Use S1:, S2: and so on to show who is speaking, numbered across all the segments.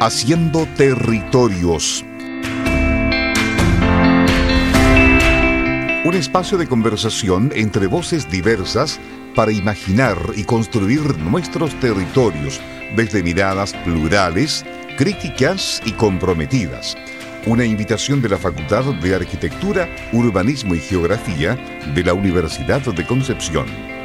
S1: Haciendo Territorios. Un espacio de conversación entre voces diversas para imaginar y construir nuestros territorios desde miradas plurales, críticas y comprometidas. Una invitación de la Facultad de Arquitectura, Urbanismo y Geografía de la Universidad de Concepción.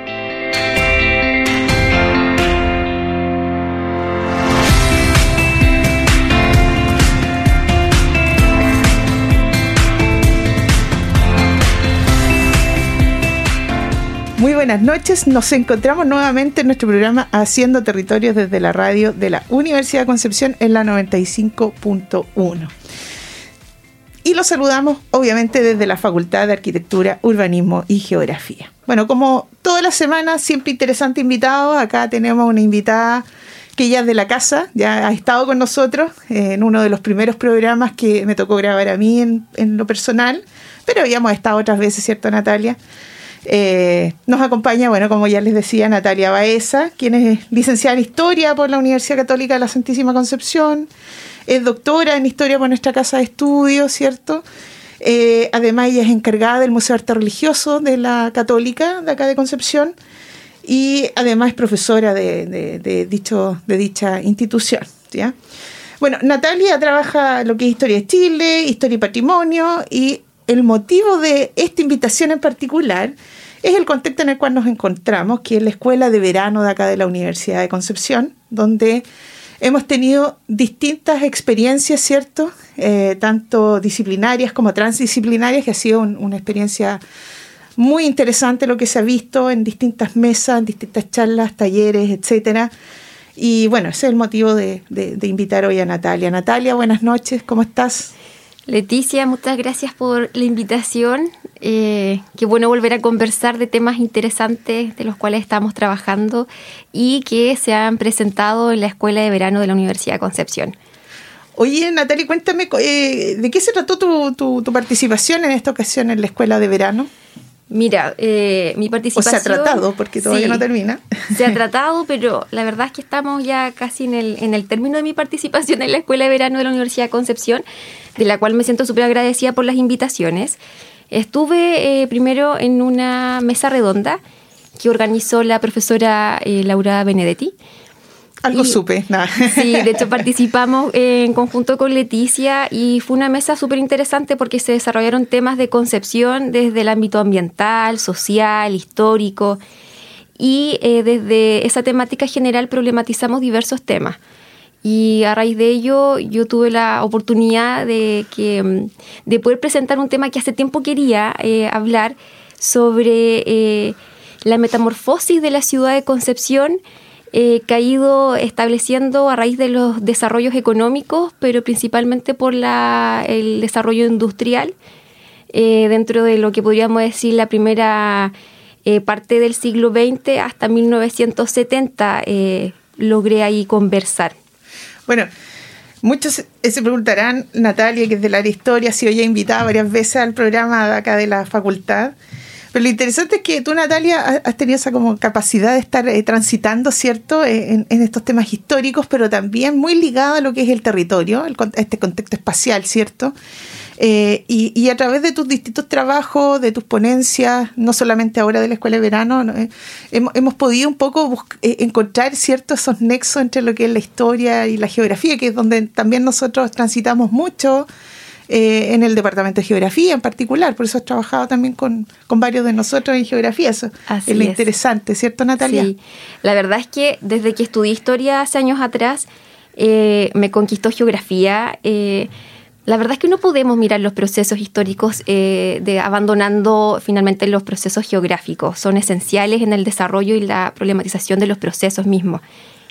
S2: Muy buenas noches, nos encontramos nuevamente en nuestro programa Haciendo Territorios desde la radio de la Universidad de Concepción en la 95.1. Y los saludamos obviamente desde la Facultad de Arquitectura, Urbanismo y Geografía. Bueno, como toda la semana, siempre interesante invitado, acá tenemos una invitada que ya es de la casa, ya ha estado con nosotros en uno de los primeros programas que me tocó grabar a mí en, en lo personal, pero habíamos estado otras veces, ¿cierto Natalia? Eh, nos acompaña, bueno, como ya les decía, Natalia Baeza, quien es licenciada en Historia por la Universidad Católica de la Santísima Concepción, es doctora en Historia por nuestra Casa de Estudios, ¿cierto? Eh, además, ella es encargada del Museo de Arte Religioso de la Católica, de acá de Concepción, y además es profesora de, dicho, de dicha institución, ¿ya? Bueno, Natalia trabaja lo que es Historia de Chile, Historia y Patrimonio, y el motivo de esta invitación en particular es el contexto en el cual nos encontramos, que es la escuela de verano de acá de la Universidad de Concepción, donde hemos tenido distintas experiencias, ¿cierto? Eh, tanto disciplinarias como transdisciplinarias, que ha sido una experiencia muy interesante lo que se ha visto en distintas mesas, en distintas charlas, talleres, etcétera. Y bueno, ese es el motivo de invitar hoy a Natalia. Natalia, buenas noches, ¿cómo estás?
S3: Leticia, muchas gracias por la invitación. Eh, qué bueno volver a conversar de temas interesantes de los cuales estamos trabajando y que se han presentado en la Escuela de Verano de la Universidad de Concepción.
S2: Oye, Natalia, cuéntame, eh, ¿de qué se trató tu, participación en esta ocasión en la Escuela de Verano?
S3: Mira, eh, mi participación...
S2: O se ha tratado, porque todavía no termina.
S3: Se ha tratado, pero la verdad es que estamos ya casi en el, en el término de mi participación en la Escuela de Verano de la Universidad de Concepción de la cual me siento súper agradecida por las invitaciones. Estuve eh, primero en una mesa redonda que organizó la profesora eh, Laura Benedetti.
S2: Algo supe, nada.
S3: Sí, de hecho participamos en conjunto con Leticia y fue una mesa súper interesante porque se desarrollaron temas de concepción desde el ámbito ambiental, social, histórico y eh, desde esa temática general problematizamos diversos temas. Y a raíz de ello yo tuve la oportunidad de, que, mm, de poder presentar un tema que hace tiempo quería eh, hablar sobre eh, la metamorfosis de la ciudad de Concepción eh, que ha ido estableciendo a raíz de los desarrollos económicos, pero principalmente por la, el desarrollo industrial, dentro de lo que podríamos decir la primera parte del siglo XX hasta 1970, logré ahí conversar.
S2: Bueno, muchos se preguntarán, Natalia, que es del área historia, ha sido ya invitada varias veces al programa de acá de la facultad. Pero lo interesante es que tú, Natalia, has tenido esa como capacidad de estar eh, transitando, ¿cierto?, en, estos temas históricos, pero también muy ligada a lo que es el territorio, este contexto espacial, ¿cierto? Eh, y, a través de tus distintos trabajos, de tus ponencias, no solamente ahora de la Escuela de Verano, eh, hemos, podido un poco eh, encontrar ciertos esos nexos entre lo que es la historia y la geografía, que es donde también nosotros transitamos mucho. En el departamento de geografía en particular, por eso has trabajado también con, varios de nosotros en geografía, eso es lo interesante, ¿cierto Natalia? Sí,
S3: la verdad es que desde que estudié historia hace años atrás, me conquistó geografía, la verdad es que no podemos mirar los procesos históricos eh, de abandonando finalmente los procesos geográficos. Son esenciales en el desarrollo y la problematización de los procesos mismos.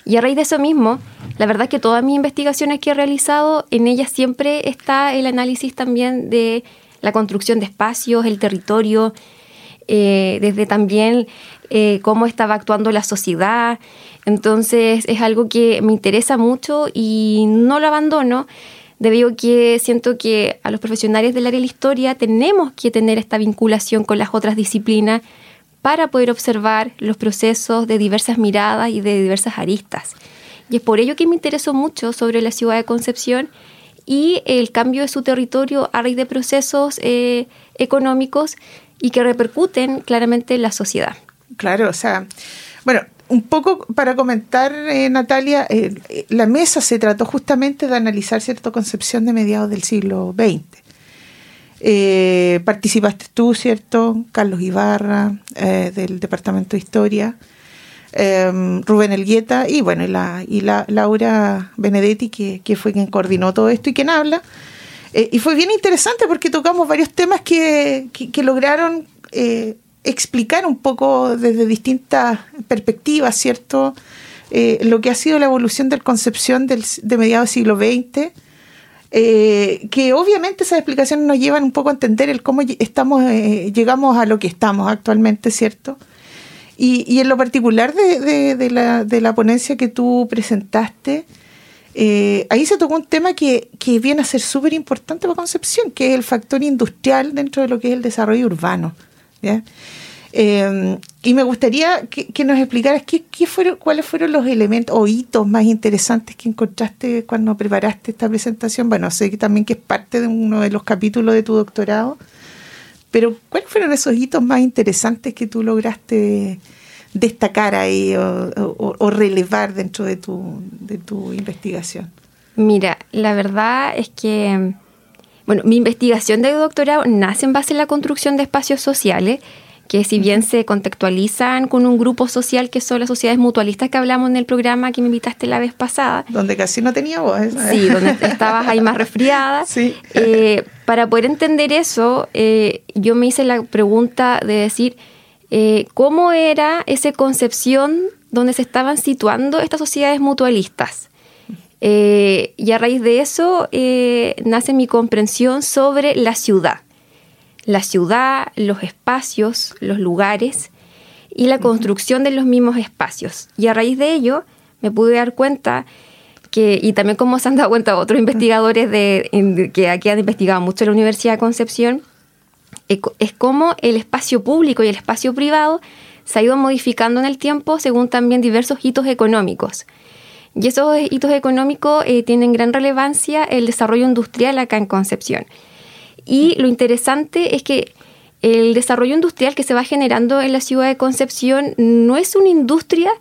S3: Y a raíz de eso mismo, la verdad es que todas mis investigaciones que he realizado, en ellas siempre está el análisis también de la construcción de espacios, el territorio, eh, desde también eh, cómo estaba actuando la sociedad. Entonces es algo que me interesa mucho y no lo abandono debido que siento que a los profesionales del área de la historia tenemos que tener esta vinculación con las otras disciplinas para poder observar los procesos de diversas miradas y de diversas aristas. Y es por ello que me interesó mucho sobre la ciudad de Concepción y el cambio de su territorio a raíz de procesos eh, económicos y que repercuten claramente en la sociedad.
S2: Claro, o sea, bueno, un poco para comentar, eh, Natalia, eh, la mesa se trató justamente de analizar cierta concepción de mediados del siglo XX. Participaste tú, ¿cierto? Carlos Ibarra, del Departamento de Historia, Em, Rubén Elgueta y bueno, y la, y la Laura Benedetti, que, fue quien coordinó todo esto y quien habla. Eh, y fue bien interesante porque tocamos varios temas que, lograron eh, explicar un poco desde distintas perspectivas, ¿cierto? Eh, lo que ha sido la evolución de la concepción del, de mediados del siglo XX. Que obviamente esas explicaciones nos llevan un poco a entender el cómo estamos, llegamos a lo que estamos actualmente, ¿cierto? Y, en lo particular de, la, ponencia que tú presentaste, eh, ahí se tocó un tema que, viene a ser súper importante para Concepción, que es el factor industrial dentro de lo que es el desarrollo urbano. Eh, y me gustaría que, nos explicaras qué, fueron, cuáles fueron los elementos o hitos más interesantes que encontraste cuando preparaste esta presentación. Bueno, sé que también que es parte de uno de los capítulos de tu doctorado. Pero, ¿cuáles fueron esos hitos más interesantes que tú lograste destacar ahí o, relevar dentro de tu, de tu investigación?
S3: Mira, la verdad es que, bueno, mi investigación de doctorado nace en base a la construcción de espacios sociales que si bien se contextualizan con un grupo social que son las sociedades mutualistas que hablamos en el programa que me invitaste la vez pasada.
S2: Donde casi no tenía voz. ¿eh?
S3: Sí, donde estabas ahí más resfriada.
S2: Sí.
S3: Eh, para poder entender eso, eh, yo me hice la pregunta de decir, ¿cómo era esa concepción donde se estaban situando estas sociedades mutualistas? y a raíz de eso nace mi comprensión sobre la ciudad la ciudad, los espacios, los lugares y la construcción de los mismos espacios. Y a raíz de ello me pude dar cuenta que, y también como se han dado cuenta otros investigadores de, que aquí han investigado mucho en la Universidad de Concepción, es como el espacio público y el espacio privado se ha ido modificando en el tiempo según también diversos hitos económicos. Y esos hitos económicos eh, tienen gran relevancia el desarrollo industrial acá en Concepción. Y lo interesante es que el desarrollo industrial que se va generando en la ciudad de Concepción no es una industria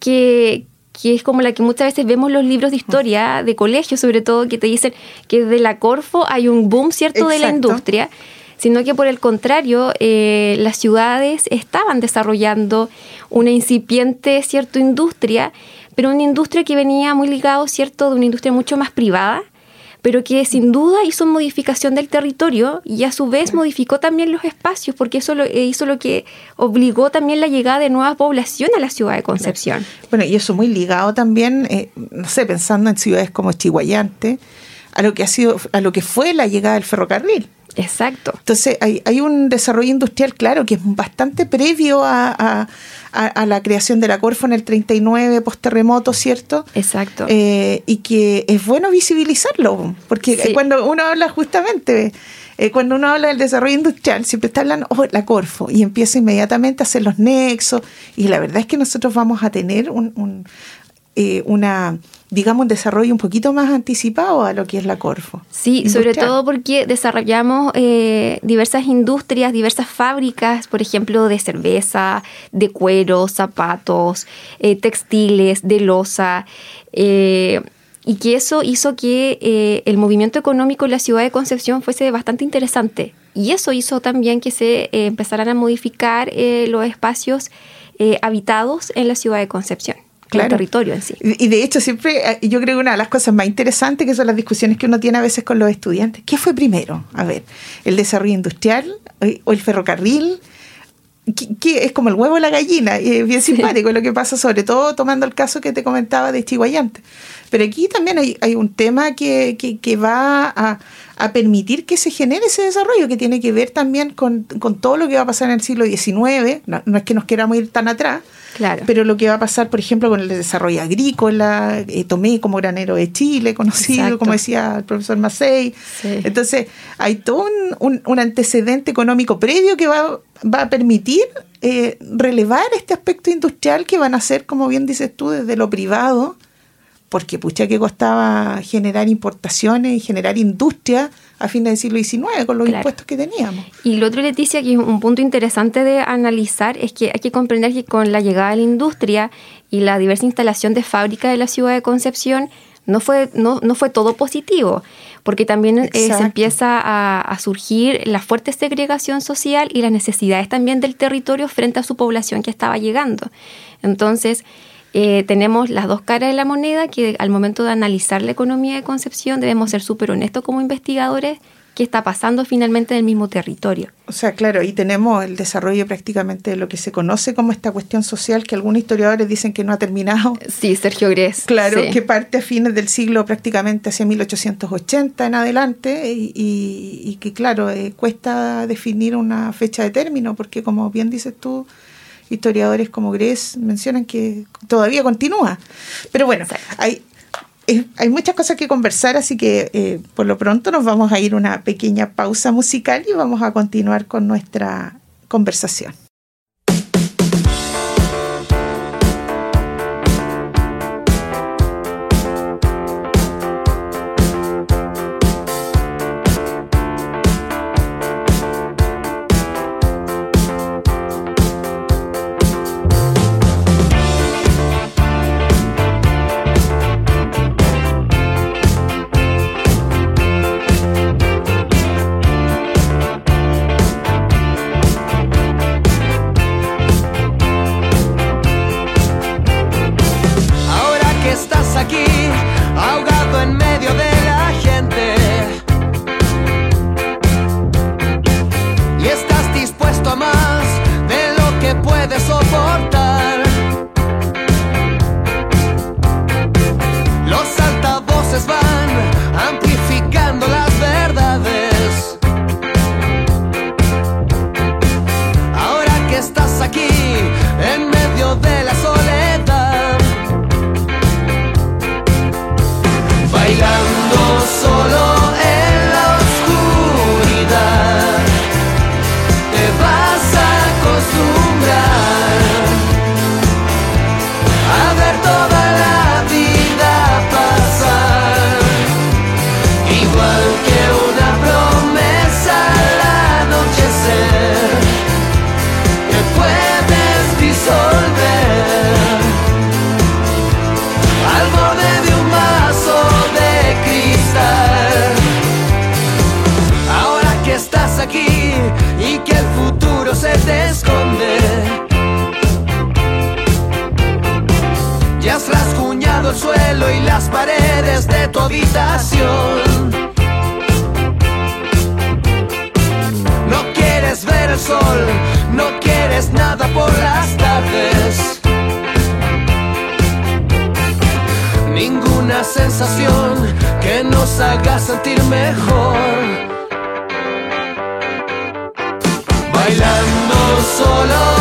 S3: que, es como la que muchas veces vemos los libros de historia de colegio, sobre todo, que te dicen que de la Corfo hay un boom, ¿cierto?, de la industria, sino que por el contrario, eh, las ciudades estaban desarrollando una incipiente, ¿cierto?, industria, pero una industria que venía muy ligado, ¿cierto?, de una industria mucho más privada, pero que sin duda hizo modificación del territorio y a su vez modificó también los espacios, porque eso lo, eh, hizo lo que obligó también la llegada de nueva población a la ciudad de Concepción.
S2: Bueno, y eso muy ligado también, eh, no sé, pensando en ciudades como Chihuayante, a lo que ha sido, a lo que fue la llegada del ferrocarril.
S3: Exacto.
S2: Entonces hay, hay un desarrollo industrial, claro, que es bastante previo a, la creación de la Corfo en el 39, post-terremoto, ¿cierto?
S3: Exacto.
S2: Eh, y que es bueno visibilizarlo, porque cuando uno habla justamente... Eh, cuando uno habla del desarrollo industrial, siempre está hablando, oh, la Corfo, y empieza inmediatamente a hacer los nexos, y la verdad es que nosotros vamos a tener un, eh, una digamos, un desarrollo un poquito más anticipado a lo que es la Corfo.
S3: Sí, sobre todo porque desarrollamos eh, diversas industrias, diversas fábricas, por ejemplo, de cerveza, de cuero, zapatos, eh, textiles, de loza. Eh, y que eso hizo que el movimiento económico en la ciudad de Concepción fuese bastante interesante. Y eso hizo también que se empezaran a modificar los espacios habitados en la ciudad de Concepción el territorio en sí.
S2: Y de hecho, siempre eh, yo creo que una de las cosas más interesantes que son las discusiones que uno tiene a veces con los estudiantes. ¿Qué fue primero? A ver, ¿el desarrollo industrial eh, o el ferrocarril? Que, es como el huevo o la gallina, y es bien simpático lo que pasa, sobre todo tomando el caso que te comentaba de Chihuayante. Pero aquí también hay, hay un tema que, que, va a, a, permitir que se genere ese desarrollo, que tiene que ver también con, con todo lo que va a pasar en el siglo XIX, no, no es que nos queramos ir tan atrás, pero lo que va a pasar, por ejemplo, con el desarrollo agrícola, eh, Tomé como granero de Chile, conocido, como decía el profesor Macei. Entonces, hay todo un, antecedente económico previo que va, va a permitir eh, relevar este aspecto industrial que van a ser, como bien dices tú, desde lo privado porque pucha que costaba generar importaciones y generar industria a fines del siglo XIX con los impuestos que teníamos.
S3: Y lo otro, Leticia, que es un punto interesante de analizar, es que hay que comprender que con la llegada de la industria y la diversa instalación de fábricas de la ciudad de Concepción, no fue, no, no fue todo positivo, porque también eh, se empieza a, a, surgir la fuerte segregación social y las necesidades también del territorio frente a su población que estaba llegando. Entonces, eh, tenemos las dos caras de la moneda que al momento de analizar la economía de Concepción debemos ser súper honestos como investigadores qué está pasando finalmente en el mismo territorio.
S2: O sea, claro, y tenemos el desarrollo prácticamente de lo que se conoce como esta cuestión social que algunos historiadores dicen que no ha terminado.
S3: Sí, Sergio Gres.
S2: Claro, que parte a fines del siglo prácticamente hacia 1880 en adelante y, que, claro, eh, cuesta definir una fecha de término porque, como bien dices tú, historiadores como Gres mencionan que todavía continúa. Pero bueno, hay, eh, hay muchas cosas que conversar, así que eh, por lo pronto nos vamos a ir una pequeña pausa musical y vamos a continuar con nuestra conversación.
S4: Al borde de un vaso de cristal.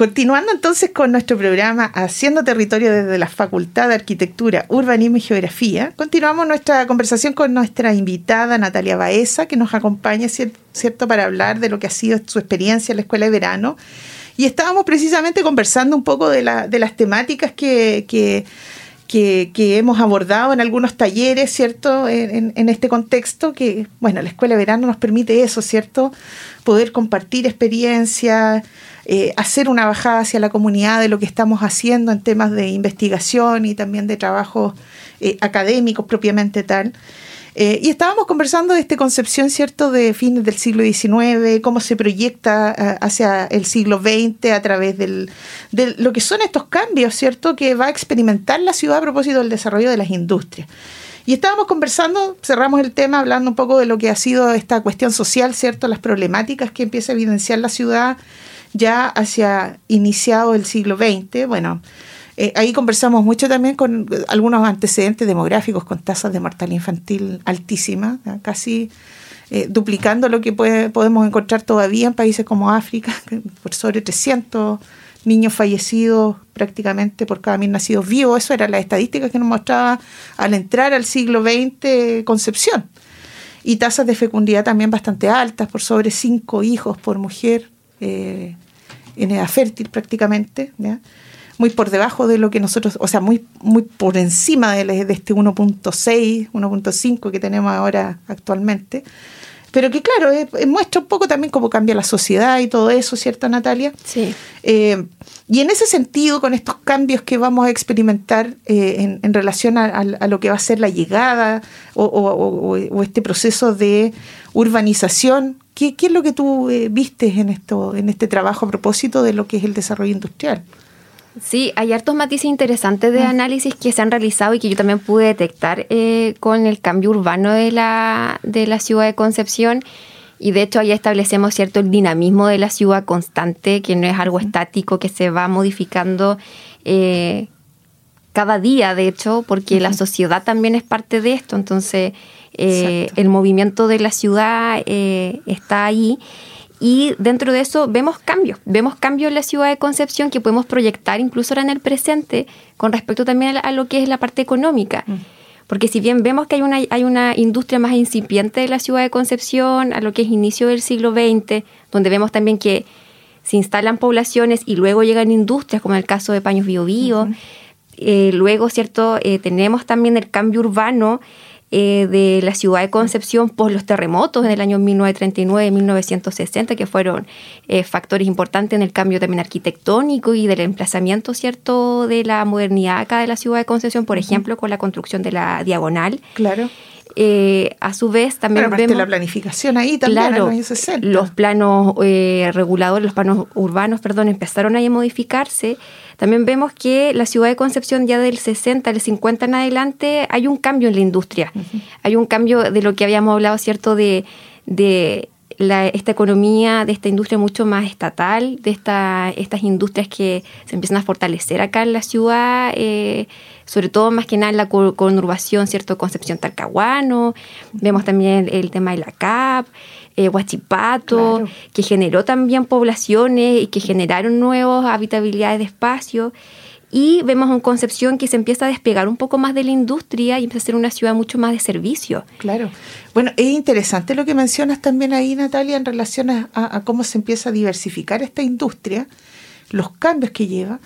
S2: Continuando entonces con nuestro programa Haciendo Territorio desde la Facultad de Arquitectura, Urbanismo y Geografía, continuamos nuestra conversación con nuestra invitada Natalia Baeza, que nos acompaña, ¿cierto?, para hablar de lo que ha sido su experiencia en la escuela de verano. Y estábamos precisamente conversando un poco de, la, de las temáticas que, hemos abordado en algunos talleres, ¿cierto? En, en, este contexto, que, bueno, la escuela de verano nos permite eso, ¿cierto? Poder compartir experiencias, eh, hacer una bajada hacia la comunidad de lo que estamos haciendo en temas de investigación y también de trabajo eh, académicos propiamente tal. Eh, y estábamos conversando de esta concepción, ¿cierto?, de fines del siglo XIX, cómo se proyecta hacia el siglo XX a través del, de lo que son estos cambios, ¿cierto?, que va a experimentar la ciudad a propósito del desarrollo de las industrias. Y estábamos conversando, cerramos el tema hablando un poco de lo que ha sido esta cuestión social, ¿cierto?, las problemáticas que empieza a evidenciar la ciudad ya hacia iniciado el siglo XX. Bueno, eh, ahí conversamos mucho también con algunos antecedentes demográficos con tasas de mortalidad infantil altísimas, casi eh, duplicando lo que podemos encontrar todavía en países como África, por sobre 300 niños fallecidos prácticamente por cada mil nacidos vivos. Eso era la estadística que nos mostraba al entrar al siglo XX Concepción. Y tasas de fecundidad también bastante altas, por sobre cinco hijos por mujer eh, en edad fértil prácticamente, muy por debajo de lo que nosotros, o sea, muy, muy por encima de, de este 1.6, 1.5 que tenemos ahora actualmente. Pero que claro, muestra un poco también cómo cambia la sociedad y todo eso, ¿cierto, Natalia?
S3: Sí.
S2: Eh, y en ese sentido, con estos cambios que vamos a experimentar eh, en, relación a, lo que va a ser la llegada o, este proceso de urbanización, ¿qué, es lo que tú eh, vistes en, esto, en este trabajo a propósito de lo que es el desarrollo industrial?
S3: Sí, hay hartos matices interesantes de ah. análisis que se han realizado y que yo también pude detectar eh, con el cambio urbano de la, de la ciudad de Concepción. Y de hecho ahí establecemos cierto el dinamismo de la ciudad constante, que no es algo estático, que se va modificando eh, cada día, de hecho, porque la sociedad también es parte de esto. Entonces, eh, el movimiento de la ciudad está ahí. Y dentro de eso vemos cambios, vemos cambios en la ciudad de Concepción que podemos proyectar incluso ahora en el presente con respecto también a, lo que es la parte económica. Mm. Porque si bien vemos que hay una, hay una industria más incipiente de la ciudad de Concepción, a lo que es inicio del siglo XX, donde vemos también que se instalan poblaciones y luego llegan industrias, como en el caso de Paños Bio, Bio. Eh, luego, ¿cierto? Eh, tenemos también el cambio urbano eh, de la ciudad de Concepción por los terremotos en el año 1939-1960, que fueron eh, factores importantes en el cambio también arquitectónico y del emplazamiento, ¿cierto?, de la modernidad acá de la ciudad de Concepción, por ejemplo, con la construcción de la diagonal.
S2: Claro.
S3: Eh, a su vez también
S2: vemos la planificación ahí también
S3: los planos reguladores, los planos urbanos, perdón, empezaron a modificarse también vemos que la ciudad de Concepción ya del 60 al 50 en adelante hay un cambio en la industria. Hay un cambio de lo que habíamos hablado, ¿cierto? De, de esta economía, de esta industria mucho más estatal, de esta, estas industrias que se empiezan a fortalecer acá en la ciudad, eh, sobre todo más que nada en la conurbación, ¿cierto? Concepción Talcahuano. Vemos también el tema de la CAP eh, Huachipato, que generó también poblaciones y que generaron nuevas habitabilidades de espacio. Y vemos en Concepción que se empieza a despegar un poco más de la industria y empieza a ser una ciudad mucho más de servicio.
S2: Claro. Bueno, es interesante lo que mencionas también ahí, Natalia, en relación a, cómo se empieza a diversificar esta industria, los cambios que lleva.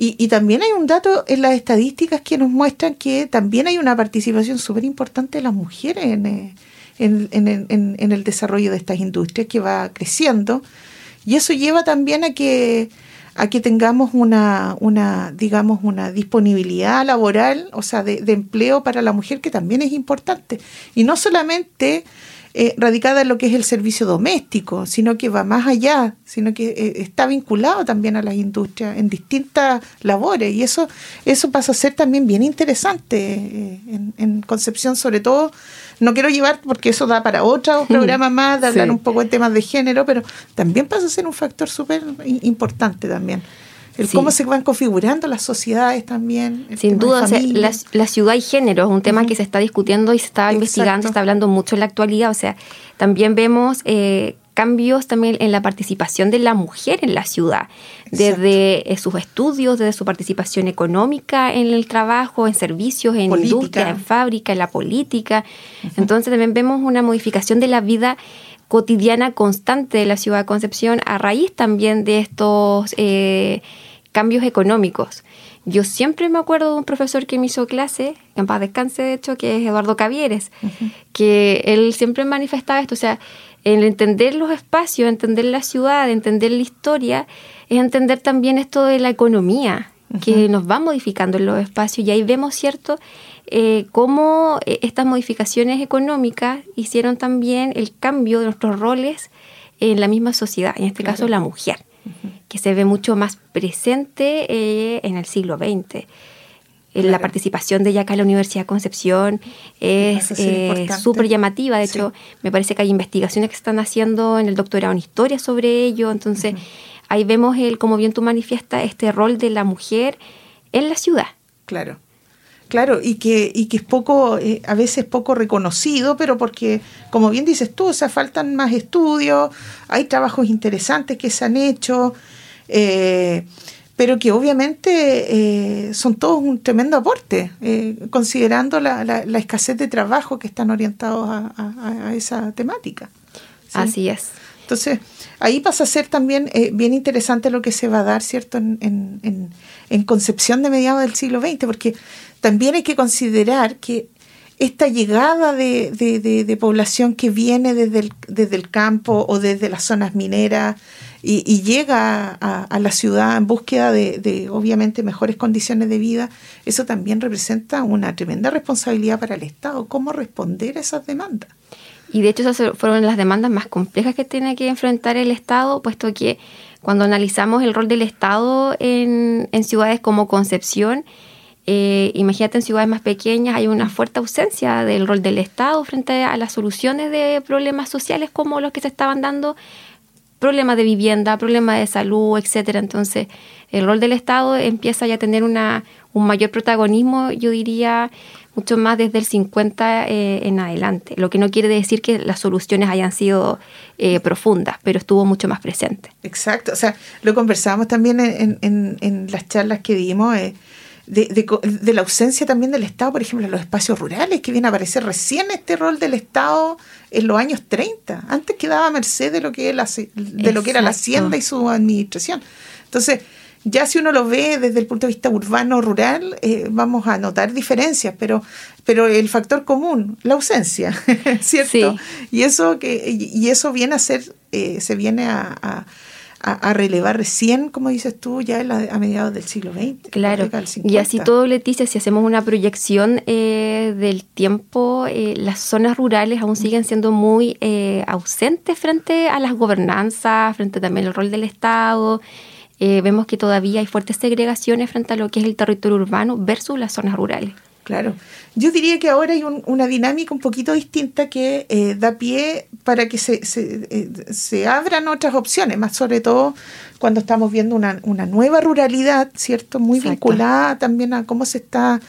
S2: Y, también hay un dato en las estadísticas que nos muestran que también hay una participación súper importante de las mujeres en, eh, en, en, en, el desarrollo de estas industrias que va creciendo y eso lleva también a que a que tengamos una, una digamos, una disponibilidad laboral, o sea, de, de empleo para la mujer que también es importante. Y no solamente eh, radicada en lo que es el servicio doméstico, sino que va más allá, sino que eh, está vinculado también a las industrias en distintas labores. Y eso, eso pasa a ser también bien interesante eh, en, Concepción, sobre todo. No quiero llevar, porque eso da para otro programa más, de hablar un poco de temas de género, pero también pasa a ser un factor súper importante también el cómo se van configurando las sociedades también.
S3: Sin duda, la, ciudad y género es un tema que se está discutiendo y se está investigando, se está hablando mucho en la actualidad. O sea, también vemos eh, cambios también en la participación de la mujer en la ciudad, desde eh, sus estudios, desde su participación económica en el trabajo, en servicios, en industria, en fábrica, en la política. Entonces también vemos una modificación de la vida cotidiana constante de la ciudad de Concepción a raíz también de estos eh, cambios económicos. Yo siempre me acuerdo de un profesor que me hizo clase, en paz descanse de hecho, que es Eduardo Cavieres, que él siempre manifestaba esto, o sea, el entender los espacios, entender la ciudad, entender la historia, es entender también esto de la economía, que nos va modificando en los espacios y ahí vemos, ¿cierto?, eh, cómo eh, estas modificaciones económicas hicieron también el cambio de nuestros roles en la misma sociedad, en este caso la mujer, que se ve mucho más presente eh, en el siglo XX. La participación de ella acá en la Universidad de Concepción es súper llamativa. De hecho, me parece que hay investigaciones que se están haciendo en el doctorado en historia sobre ello. Entonces, ahí vemos, el, como bien tú manifiestas, este rol de la mujer en la ciudad.
S2: Claro. Claro, y que, y que es poco, eh, a veces poco reconocido, pero porque, como bien dices tú, o sea, faltan más estudios, hay trabajos interesantes que se han hecho, eh, pero que obviamente eh, son todos un tremendo aporte, considerando la, la, escasez de trabajo que están orientados a, esa temática.
S3: Así es.
S2: Entonces, ahí pasa a ser también bien interesante lo que se va a dar, ¿cierto?, en, en, en Concepción de mediados del siglo XX, porque también hay que considerar que esta llegada de, población que viene desde el, desde el, campo o desde las zonas mineras y, llega a, la ciudad en búsqueda de, obviamente, mejores condiciones de vida, eso también representa una tremenda responsabilidad para el Estado. ¿Cómo responder a esas demandas?
S3: Y de hecho esas fueron las demandas más complejas que tiene que enfrentar el Estado, puesto que cuando analizamos el rol del Estado en ciudades como Concepción, eh, imagínate en ciudades más pequeñas hay una fuerte ausencia del rol del Estado frente a las soluciones de problemas sociales como los que se estaban dando, problemas de vivienda, problemas de salud, etcétera. Entonces, el rol del Estado empieza ya a tener una, un mayor protagonismo, yo diría, mucho más desde el 50 eh, en adelante. Lo que no quiere decir que las soluciones hayan sido eh, profundas, pero estuvo mucho más presente.
S2: Exacto, o sea, lo conversábamos también en, en, las charlas que dimos de, la ausencia también del Estado, por ejemplo, en los espacios rurales, que viene a aparecer recién este rol del Estado en los años 30. Antes quedaba a merced de lo que, de lo que era la hacienda y su administración. Entonces, ya si uno lo ve desde el punto de vista urbano rural, eh, vamos a notar diferencias, pero, pero el factor común, la ausencia, ¿cierto? Y eso que, y eso viene a ser, eh, se viene a a, relevar recién, como dices tú, ya a mediados del siglo XX.
S3: Claro, y así todo, Leticia, si hacemos una proyección eh, del tiempo, eh, las zonas rurales aún siguen siendo muy eh, ausentes frente a las gobernanzas, frente también al rol del Estado. vemos que todavía hay fuertes segregaciones frente a lo que es el territorio urbano versus las zonas rurales.
S2: Claro. Yo diría que ahora hay una dinámica un poquito distinta que eh, da pie para que se, se, eh, se, abran otras opciones, más sobre todo cuando estamos viendo una, una nueva ruralidad, ¿cierto? Muy vinculada también a cómo se está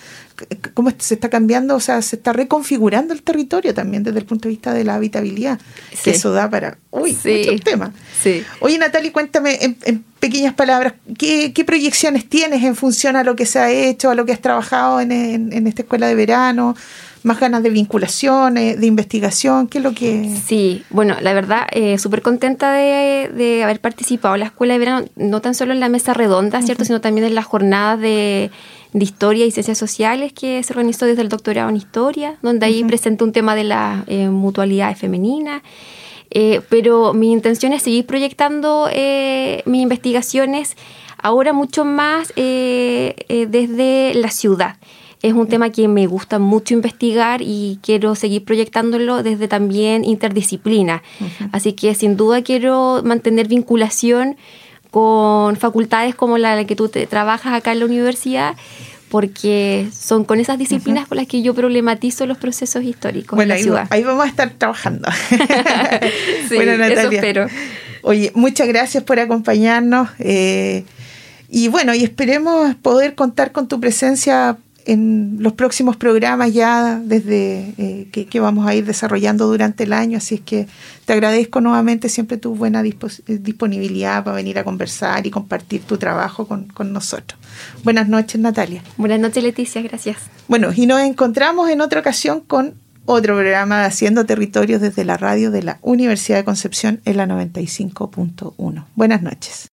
S2: cómo se está cambiando, o sea, se está reconfigurando el territorio también desde el punto de vista de la habitabilidad, que eso da para, uy, muchos temas. Sí. Oye, Natalie, cuéntame en, pequeñas palabras, ¿qué, proyecciones tienes en función a lo que se ha hecho, a lo que has trabajado en, en esta escuela de verano? Más ganas de vinculación, de investigación? ¿Qué es lo que...?
S3: Sí, bueno, la verdad, eh, súper contenta de, de, haber participado en la Escuela de Verano, no tan solo en la mesa redonda, ¿cierto?, sino también en las jornadas de de Historia y Ciencias Sociales que se organizó desde el doctorado en Historia, donde ahí presenté un tema de la eh, mutualidad femenina. Eh, pero mi intención es seguir proyectando eh, mis investigaciones ahora mucho más desde la ciudad. Es un tema que me gusta mucho investigar y quiero seguir proyectándolo desde también interdisciplina. Así que sin duda quiero mantener vinculación con facultades como la que tú te, trabajas acá en la universidad, porque son con esas disciplinas con las que yo problematizo los procesos históricos
S2: bueno,
S3: la ciudad.
S2: Ahí vamos a estar trabajando.
S3: sí, bueno, Natalia. Eso espero.
S2: Oye, muchas gracias por acompañarnos. Eh, y bueno, y esperemos poder contar con tu presencia en los próximos programas ya desde eh, que, vamos a ir desarrollando durante el año. Así es que te agradezco nuevamente siempre tu buena disponibilidad para venir a conversar y compartir tu trabajo con, con nosotros. Buenas noches, Natalia.
S3: Buenas noches, Leticia. Gracias.
S2: Bueno, y nos encontramos en otra ocasión con otro programa de Haciendo Territorios desde la radio de la Universidad de Concepción en la 95.1. Buenas noches.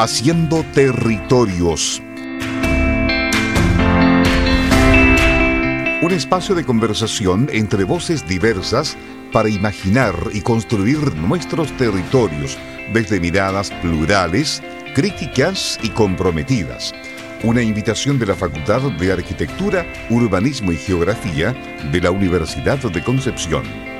S1: Haciendo Territorios. Un espacio de conversación entre voces diversas para imaginar y construir nuestros territorios desde miradas plurales, críticas y comprometidas. Una invitación de la Facultad de Arquitectura, Urbanismo y Geografía de la Universidad de Concepción.